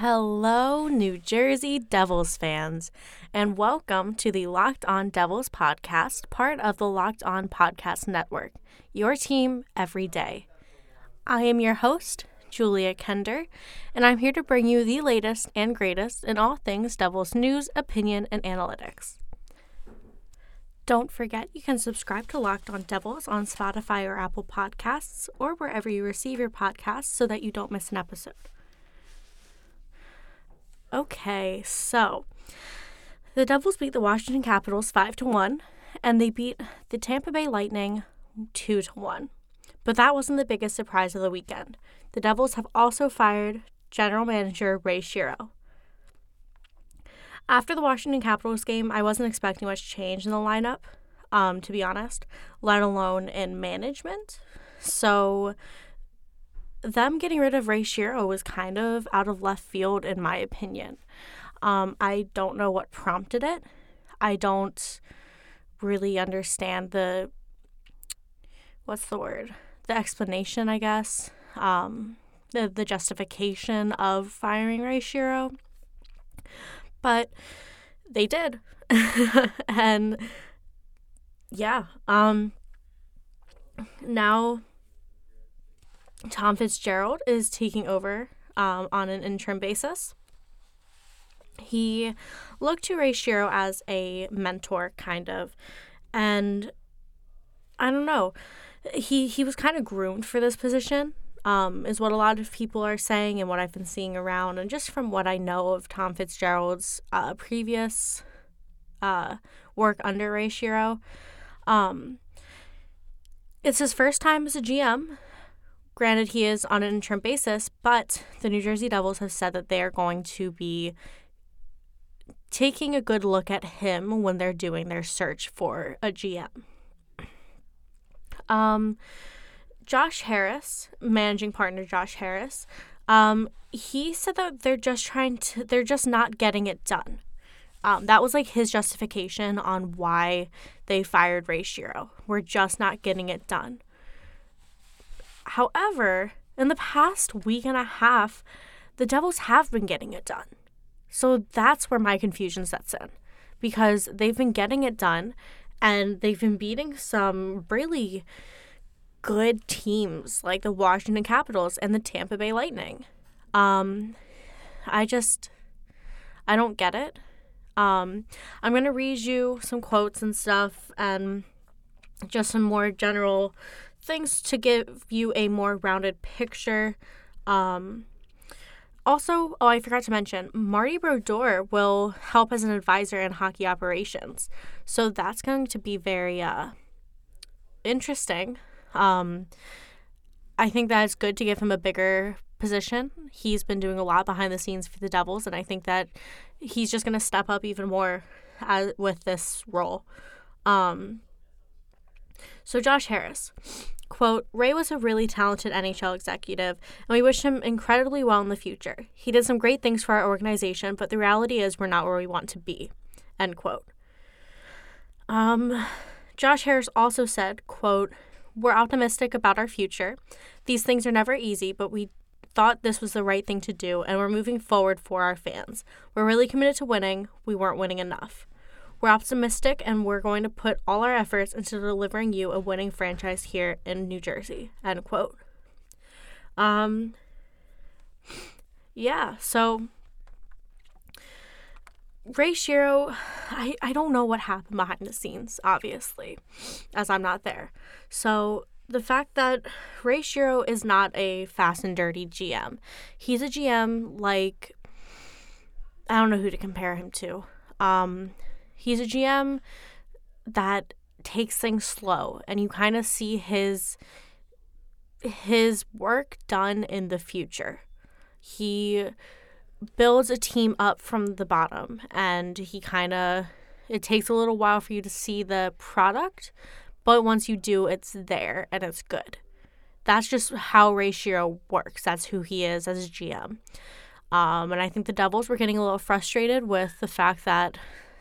Hello, New Jersey Devils fans, and welcome to the Locked On Devils podcast, part of the Locked On Podcast Network, your team every day. I am your host, Julia Kender, and I'm here to bring you the latest and greatest in all things Devils news, opinion, and analytics. Don't forget you can subscribe to Locked On Devils on Spotify or Apple Podcasts or wherever you receive your podcasts so that you don't miss an episode. Okay, so the Devils beat the Washington Capitals 5 to 1 and they beat the Tampa Bay Lightning 2 to 1. But that wasn't the biggest surprise of the weekend. The Devils have also fired general manager Ray Shero. After the Washington Capitals game, I wasn't expecting much change in the lineup, um, to be honest, let alone in management. So them getting rid of Ray Shero was kind of out of left field, in my opinion. Um, I don't know what prompted it. I don't really understand the what's the word? The explanation, I guess. Um, the the justification of firing Ray Shero. But they did. and yeah, um now Tom Fitzgerald is taking over um, on an interim basis. He looked to Ray Shero as a mentor, kind of, and I don't know. He he was kind of groomed for this position, um, is what a lot of people are saying, and what I've been seeing around, and just from what I know of Tom Fitzgerald's uh, previous uh, work under Ray Shero. Um, it's his first time as a GM, Granted, he is on an interim basis, but the New Jersey Devils have said that they are going to be taking a good look at him when they're doing their search for a GM. Um, Josh Harris, managing partner Josh Harris, um, he said that they're just trying to, they're just not getting it done. Um, that was like his justification on why they fired Ray Shero. We're just not getting it done. However, in the past week and a half, the Devils have been getting it done. So that's where my confusion sets in because they've been getting it done and they've been beating some really good teams like the Washington Capitals and the Tampa Bay Lightning. Um, I just, I don't get it. Um, I'm going to read you some quotes and stuff and just some more general things to give you a more rounded picture. Um, also, oh, I forgot to mention, Marty Brodeur will help as an advisor in hockey operations. So that's going to be very uh, interesting. Um, I think that it's good to give him a bigger position. He's been doing a lot behind the scenes for the Devils, and I think that he's just going to step up even more as, with this role. Um, so, Josh Harris. Quote, Ray was a really talented NHL executive, and we wish him incredibly well in the future. He did some great things for our organization, but the reality is we're not where we want to be. End quote. Um, Josh Harris also said, quote, We're optimistic about our future. These things are never easy, but we thought this was the right thing to do, and we're moving forward for our fans. We're really committed to winning. We weren't winning enough. We're optimistic and we're going to put all our efforts into delivering you a winning franchise here in New Jersey. End quote. Um yeah, so Ray Shero, I, I don't know what happened behind the scenes, obviously, as I'm not there. So the fact that Ray Shero is not a fast and dirty GM. He's a GM like I don't know who to compare him to. Um, He's a GM that takes things slow and you kind of see his his work done in the future. He builds a team up from the bottom and he kind of it takes a little while for you to see the product, but once you do, it's there and it's good. That's just how Ray Shero works. That's who he is as a GM. Um, and I think the Devils were getting a little frustrated with the fact that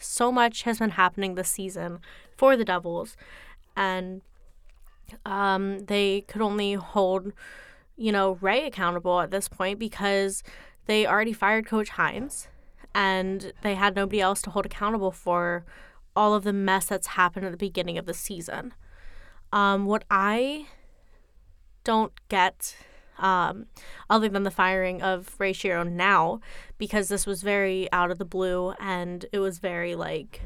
so much has been happening this season for the Devils, and um, they could only hold, you know, Ray accountable at this point because they already fired Coach Hynes and they had nobody else to hold accountable for all of the mess that's happened at the beginning of the season. Um, what I don't get, um, other than the firing of Ray Shero now, because this was very out of the blue and it was very like,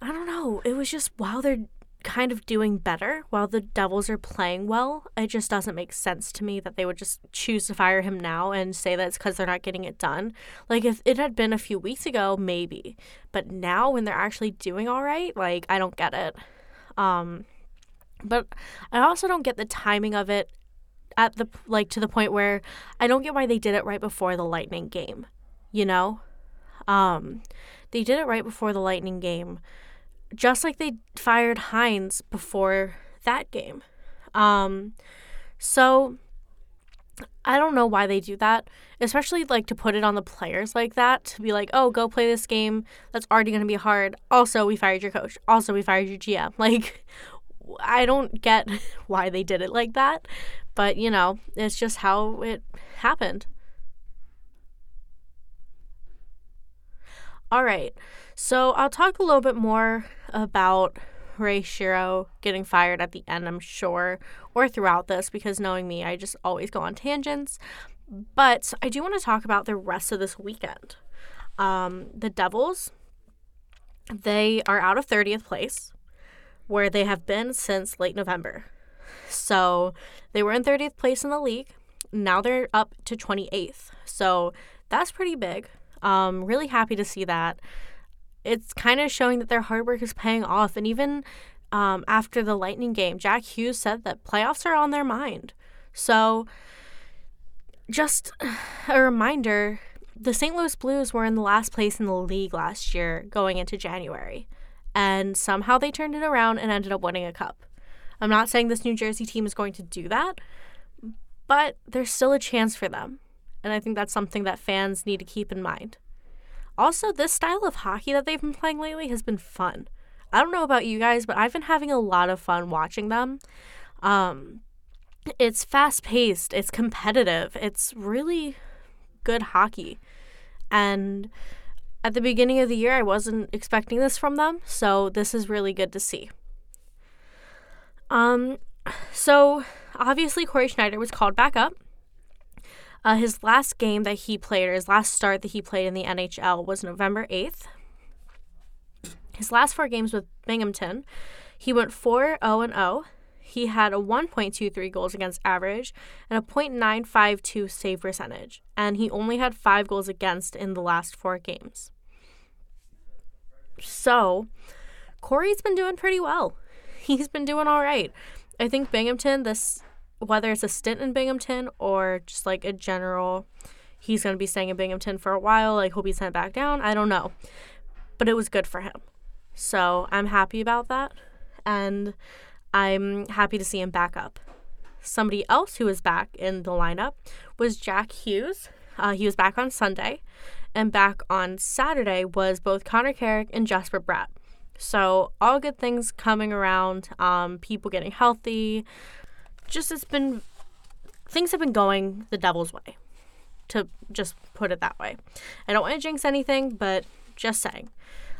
I don't know, it was just while they're kind of doing better while the Devils are playing well. It just doesn't make sense to me that they would just choose to fire him now and say that it's because they're not getting it done. Like, if it had been a few weeks ago, maybe. But now, when they're actually doing all right, like, I don't get it. Um, but I also don't get the timing of it at the, like, to the point where I don't get why they did it right before the Lightning game, you know? Um, they did it right before the Lightning game just like they fired Hynes before that game. Um, so I don't know why they do that, especially like to put it on the players like that to be like, oh, go play this game that's already going to be hard. Also, we fired your coach. Also, we fired your GM. Like, I don't get why they did it like that, but you know, it's just how it happened. All right. So I'll talk a little bit more about Ray Shero getting fired at the end, I'm sure, or throughout this, because knowing me, I just always go on tangents. But I do want to talk about the rest of this weekend. Um, the Devils, they are out of 30th place, where they have been since late November. So they were in 30th place in the league. Now they're up to 28th. So that's pretty big. Um, really happy to see that it's kind of showing that their hard work is paying off. And even um, after the Lightning game, Jack Hughes said that playoffs are on their mind. So, just a reminder the St. Louis Blues were in the last place in the league last year going into January. And somehow they turned it around and ended up winning a cup. I'm not saying this New Jersey team is going to do that, but there's still a chance for them. And I think that's something that fans need to keep in mind. Also, this style of hockey that they've been playing lately has been fun. I don't know about you guys, but I've been having a lot of fun watching them. Um, it's fast paced, it's competitive, it's really good hockey. And at the beginning of the year, I wasn't expecting this from them, so this is really good to see. Um, so obviously, Cory Schneider was called back up. Uh, his last game that he played, or his last start that he played in the NHL, was November 8th. His last four games with Binghamton, he went 4 0 0. He had a 1.23 goals against average and a .952 save percentage, and he only had five goals against in the last four games. So, Cory's been doing pretty well. He's been doing all right. I think Binghamton this whether it's a stint in Binghamton or just like a general, he's going to be staying in Binghamton for a while, like he'll be sent back down. I don't know. But it was good for him. So I'm happy about that. And I'm happy to see him back up. Somebody else who was back in the lineup was Jack Hughes. Uh, he was back on Sunday. And back on Saturday was both Connor Carrick and Jesper Bratt. So all good things coming around. Um, people getting healthy, just it's been things have been going the devil's way to just put it that way. I don't want to jinx anything but just saying.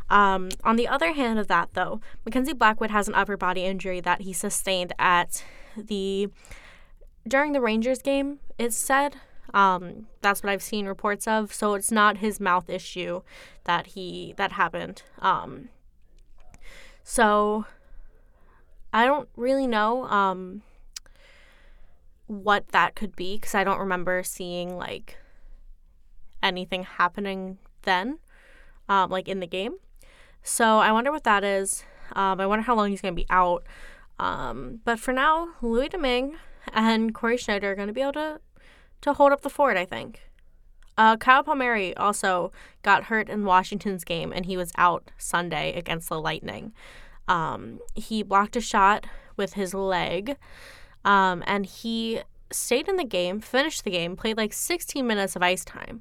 Um, on the other hand of that though mackenzie blackwood has an upper body injury that he sustained at the during the rangers game it's said. Um, that's what i've seen reports of. So it's not his mouth issue that he that happened. Um, so i don't really know um, what that could be because I don't remember seeing like anything happening then, um, like in the game. So I wonder what that is. Um, I wonder how long he's going to be out. Um, but for now, Louis Domingue and Cory Schneider are going to be able to, to hold up the fort, I think. Uh, Kyle Palmieri also got hurt in Washington's game, and he was out Sunday against the Lightning. Um, he blocked a shot with his leg, um, and he stayed in the game, finished the game, played like 16 minutes of ice time.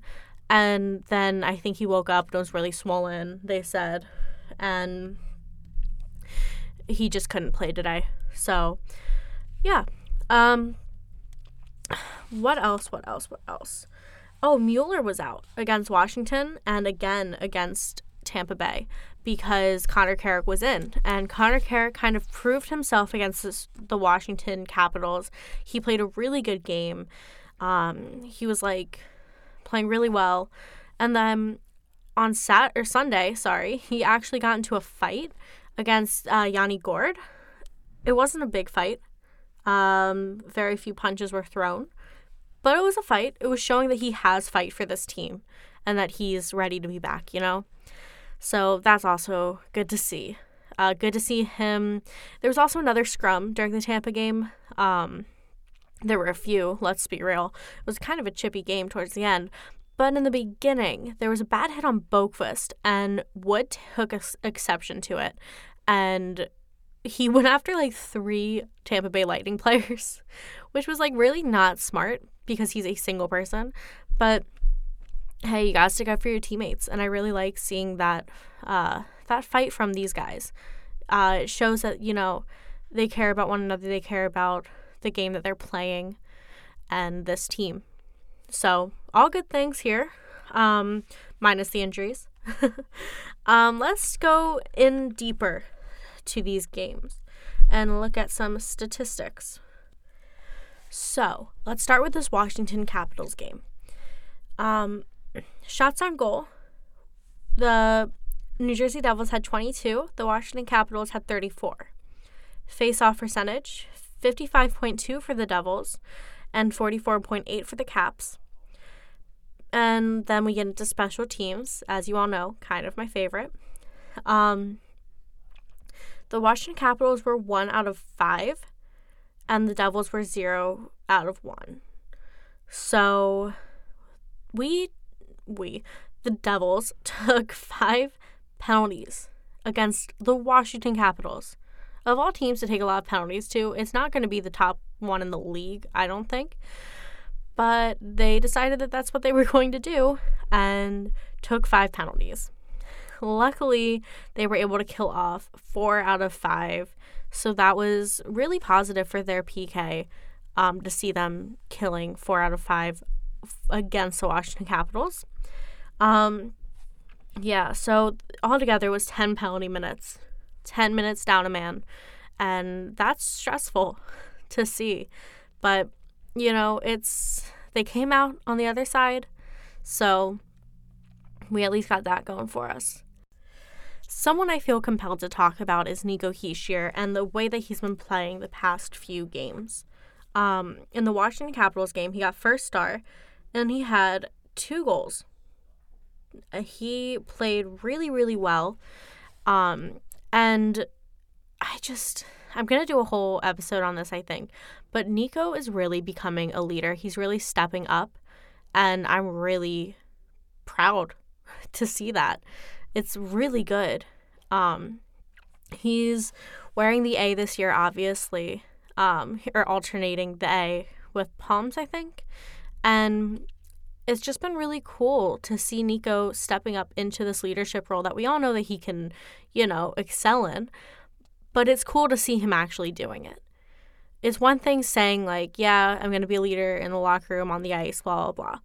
And then I think he woke up and was really swollen, they said. And he just couldn't play today. So, yeah. Um, what else? What else? What else? Oh, Mueller was out against Washington and again against Tampa Bay because Connor Carrick was in. And Connor Carrick kind of proved himself against this, the Washington Capitals. He played a really good game. Um, he was like playing really well. And then on Sat or Sunday, sorry, he actually got into a fight against uh, Yanni Gourde. It wasn't a big fight. Um, very few punches were thrown, but it was a fight. It was showing that he has fight for this team and that he's ready to be back. You know, so that's also good to see. Uh, good to see him. There was also another scrum during the Tampa game. Um, there were a few, let's be real. It was kind of a chippy game towards the end. But in the beginning, there was a bad hit on Boqvist, and Wood took ex- exception to it. And he went after like three Tampa Bay Lightning players, which was like really not smart because he's a single person. But hey, you gotta stick up for your teammates, and I really like seeing that uh, that fight from these guys. Uh, it shows that you know they care about one another, they care about the game that they're playing, and this team. So all good things here, um, minus the injuries. um, let's go in deeper to these games and look at some statistics. So let's start with this Washington Capitals game. Um, shots on goal. The New Jersey Devils had 22. The Washington Capitals had 34. Face off percentage 55.2 for the Devils and 44.8 for the Caps. And then we get into special teams, as you all know, kind of my favorite. Um, the Washington Capitals were one out of five, and the Devils were zero out of one. So we, we, the Devils took five penalties against the Washington Capitals. Of all teams to take a lot of penalties to, it's not going to be the top one in the league, I don't think. But they decided that that's what they were going to do and took five penalties. Luckily, they were able to kill off four out of five. So that was really positive for their PK um, to see them killing four out of five against the Washington Capitals. Um, yeah, so altogether it was 10 penalty minutes, 10 minutes down a man. And that's stressful to see. But, you know, it's, they came out on the other side. So we at least got that going for us. Someone I feel compelled to talk about is Nico Hischier and the way that he's been playing the past few games. Um, in the Washington Capitals game, he got first star and he had two goals. Uh, he played really, really well. Um, and I just, I'm going to do a whole episode on this, I think. But Nico is really becoming a leader. He's really stepping up. And I'm really proud to see that. It's really good. Um, he's wearing the A this year, obviously, um, or alternating the A with palms, I think. And it's just been really cool to see Nico stepping up into this leadership role that we all know that he can, you know, excel in. But it's cool to see him actually doing it. It's one thing saying, like, yeah, I'm going to be a leader in the locker room, on the ice, blah, blah, blah.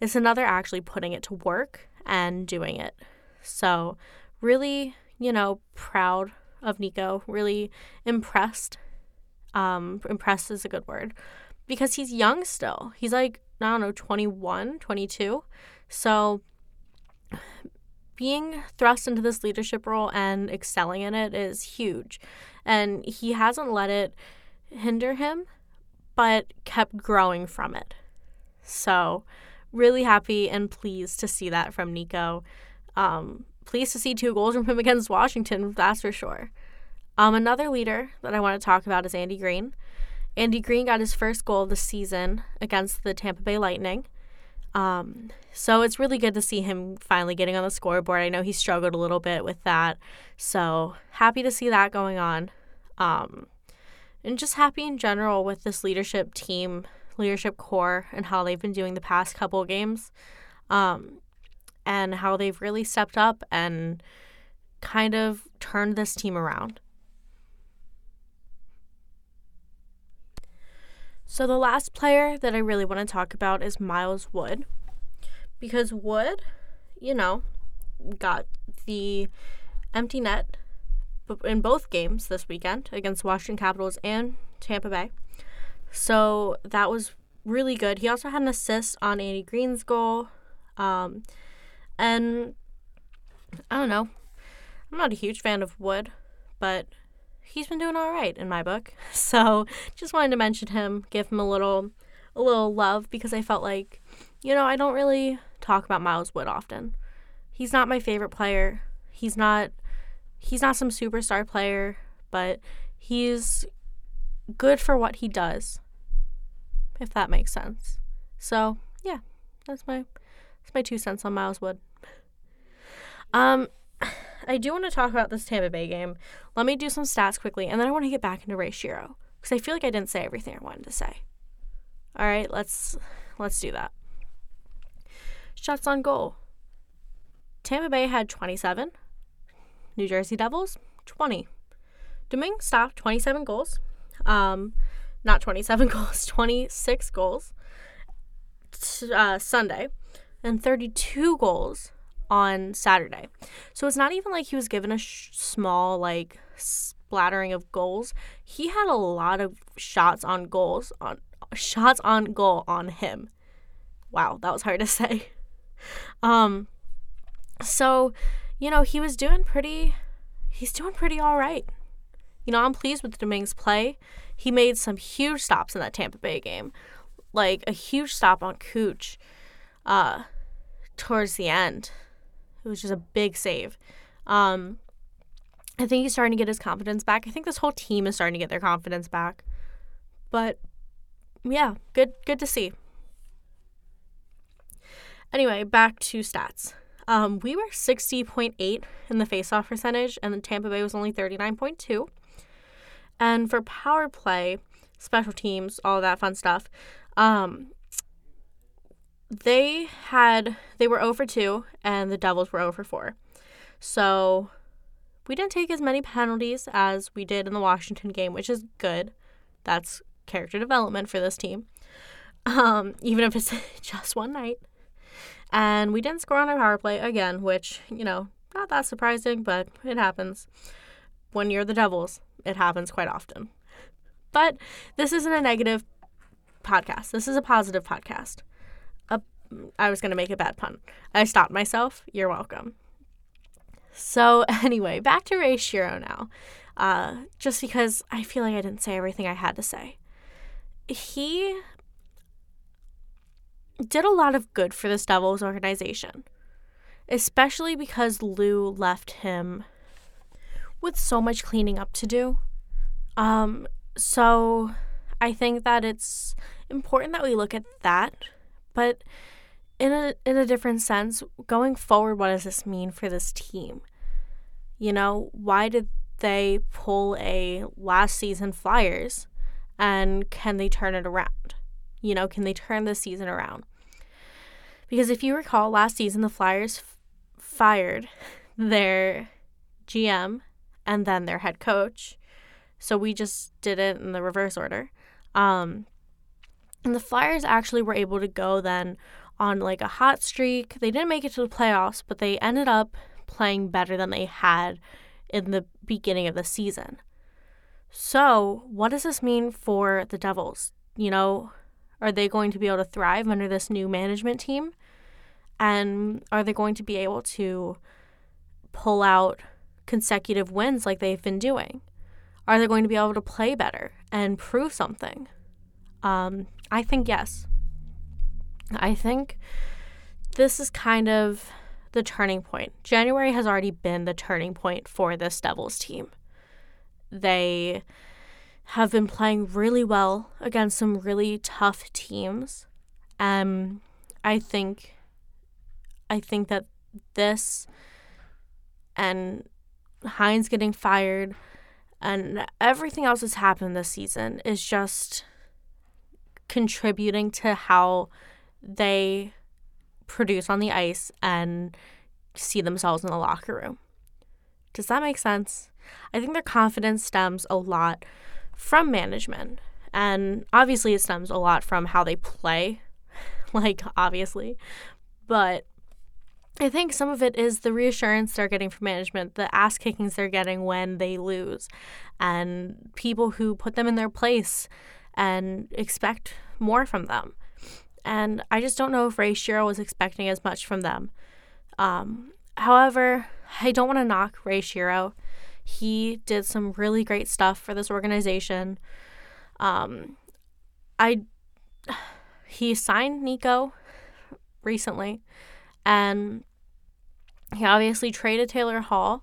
It's another actually putting it to work and doing it. So, really, you know, proud of Nico, really impressed. Um, impressed is a good word because he's young still. He's like, I don't know, 21, 22. So, being thrust into this leadership role and excelling in it is huge. And he hasn't let it hinder him, but kept growing from it. So, really happy and pleased to see that from Nico. Um, pleased to see two goals from him against Washington, that's for sure. Um, another leader that I want to talk about is Andy Greene. Andy Greene got his first goal the season against the Tampa Bay Lightning. Um, so it's really good to see him finally getting on the scoreboard. I know he struggled a little bit with that. So happy to see that going on. Um, and just happy in general with this leadership team, leadership core, and how they've been doing the past couple games. Um, and how they've really stepped up and kind of turned this team around. So, the last player that I really want to talk about is Miles Wood. because Wood, you know, got the empty net in both games this weekend against Washington Capitals and Tampa Bay. So that was really good. He also had an assist on Andy Greene's goal. Um, and I don't know. I'm not a huge fan of Wood, but he's been doing all right in my book. So just wanted to mention him, give him a little a little love because I felt like, you know, I don't really talk about Miles Wood often. He's not my favorite player. He's not he's not some superstar player, but he's good for what he does. If that makes sense. So, yeah, that's my that's my two cents on Miles Wood. Um I do want to talk about this Tampa Bay game. Let me do some stats quickly, and then I want to get back into Ray Shero because I feel like I didn't say everything I wanted to say. All right, let's let's do that. Shots on goal. Tampa Bay had 27. New Jersey Devils 20. Domingue stopped 27 goals. Um, not 27 goals, 26 goals. Uh, Sunday, and 32 goals on Saturday. So it's not even like he was given a sh- small like splattering of goals. He had a lot of shots on goals on shots on goal on him. Wow, that was hard to say. Um so, you know, he was doing pretty he's doing pretty all right. You know, I'm pleased with Domingue's play. He made some huge stops in that Tampa Bay game. Like a huge stop on Cooch uh towards the end. It was just a big save. Um, I think he's starting to get his confidence back. I think this whole team is starting to get their confidence back. But yeah, good good to see. Anyway, back to stats. Um, we were 60.8 in the faceoff percentage, and Tampa Bay was only 39.2. And for power play, special teams, all that fun stuff, um, they had they were over 2 and the Devils were over 4. So we didn't take as many penalties as we did in the Washington game, which is good. That's character development for this team. Um, even if it's just one night. And we didn't score on our power play again, which, you know, not that surprising, but it happens. When you're the Devils, it happens quite often. But this isn't a negative podcast. This is a positive podcast. I was going to make a bad pun. I stopped myself. You're welcome. So, anyway, back to Ray Shero now. Uh, just because I feel like I didn't say everything I had to say. He did a lot of good for this Devils organization, especially because Lou left him with so much cleaning up to do. Um, so I think that it's important that we look at that, but in a in a different sense, going forward, what does this mean for this team? You know, why did they pull a last season Flyers and can they turn it around? You know, can they turn this season around? Because if you recall, last season the Flyers f- fired their GM and then their head coach. So we just did it in the reverse order. Um, and the Flyers actually were able to go then on like a hot streak. They didn't make it to the playoffs, but they ended up playing better than they had in the beginning of the season. So, what does this mean for the Devils? You know, are they going to be able to thrive under this new management team? And are they going to be able to pull out consecutive wins like they've been doing? Are they going to be able to play better and prove something? Um, I think yes. I think this is kind of the turning point. January has already been the turning point for this Devils team. They have been playing really well against some really tough teams. Um I think I think that this and Hynes getting fired and everything else that's happened this season is just contributing to how they produce on the ice and see themselves in the locker room. Does that make sense? I think their confidence stems a lot from management. And obviously, it stems a lot from how they play, like, obviously. But I think some of it is the reassurance they're getting from management, the ass kickings they're getting when they lose, and people who put them in their place and expect more from them. And I just don't know if Ray Shero was expecting as much from them. Um, however, I don't want to knock Ray Shero. He did some really great stuff for this organization. Um, I he signed Nico recently, and he obviously traded Taylor Hall.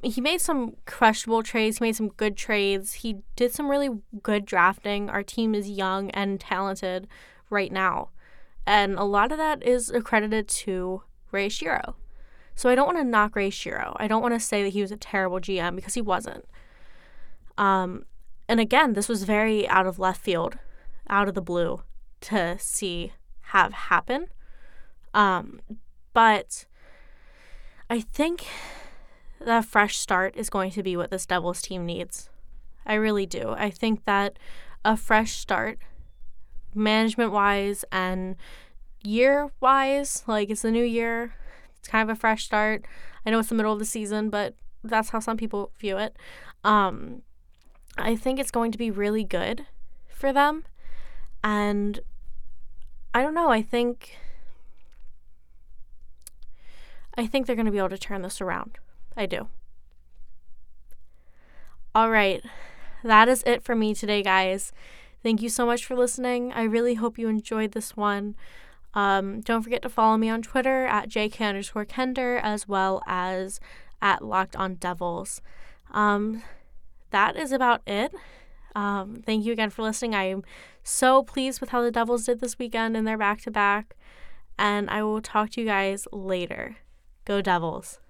He made some questionable trades. He made some good trades. He did some really good drafting. Our team is young and talented right now. And a lot of that is accredited to Ray Shero. So I don't want to knock Ray Shero. I don't want to say that he was a terrible GM because he wasn't. Um, and again, this was very out of left field, out of the blue to see have happen. Um, but I think that fresh start is going to be what this Devils team needs. I really do. I think that a fresh start, management wise and year wise, like it's the new year, it's kind of a fresh start. I know it's the middle of the season, but that's how some people view it. Um, I think it's going to be really good for them. And I don't know, I think I think they're going to be able to turn this around. I do. All right. That is it for me today, guys. Thank you so much for listening. I really hope you enjoyed this one. Um, don't forget to follow me on Twitter at jk underscore kender as well as at locked on devils. Um, that is about it. Um, thank you again for listening. I am so pleased with how the Devils did this weekend in their back to back. And I will talk to you guys later. Go Devils.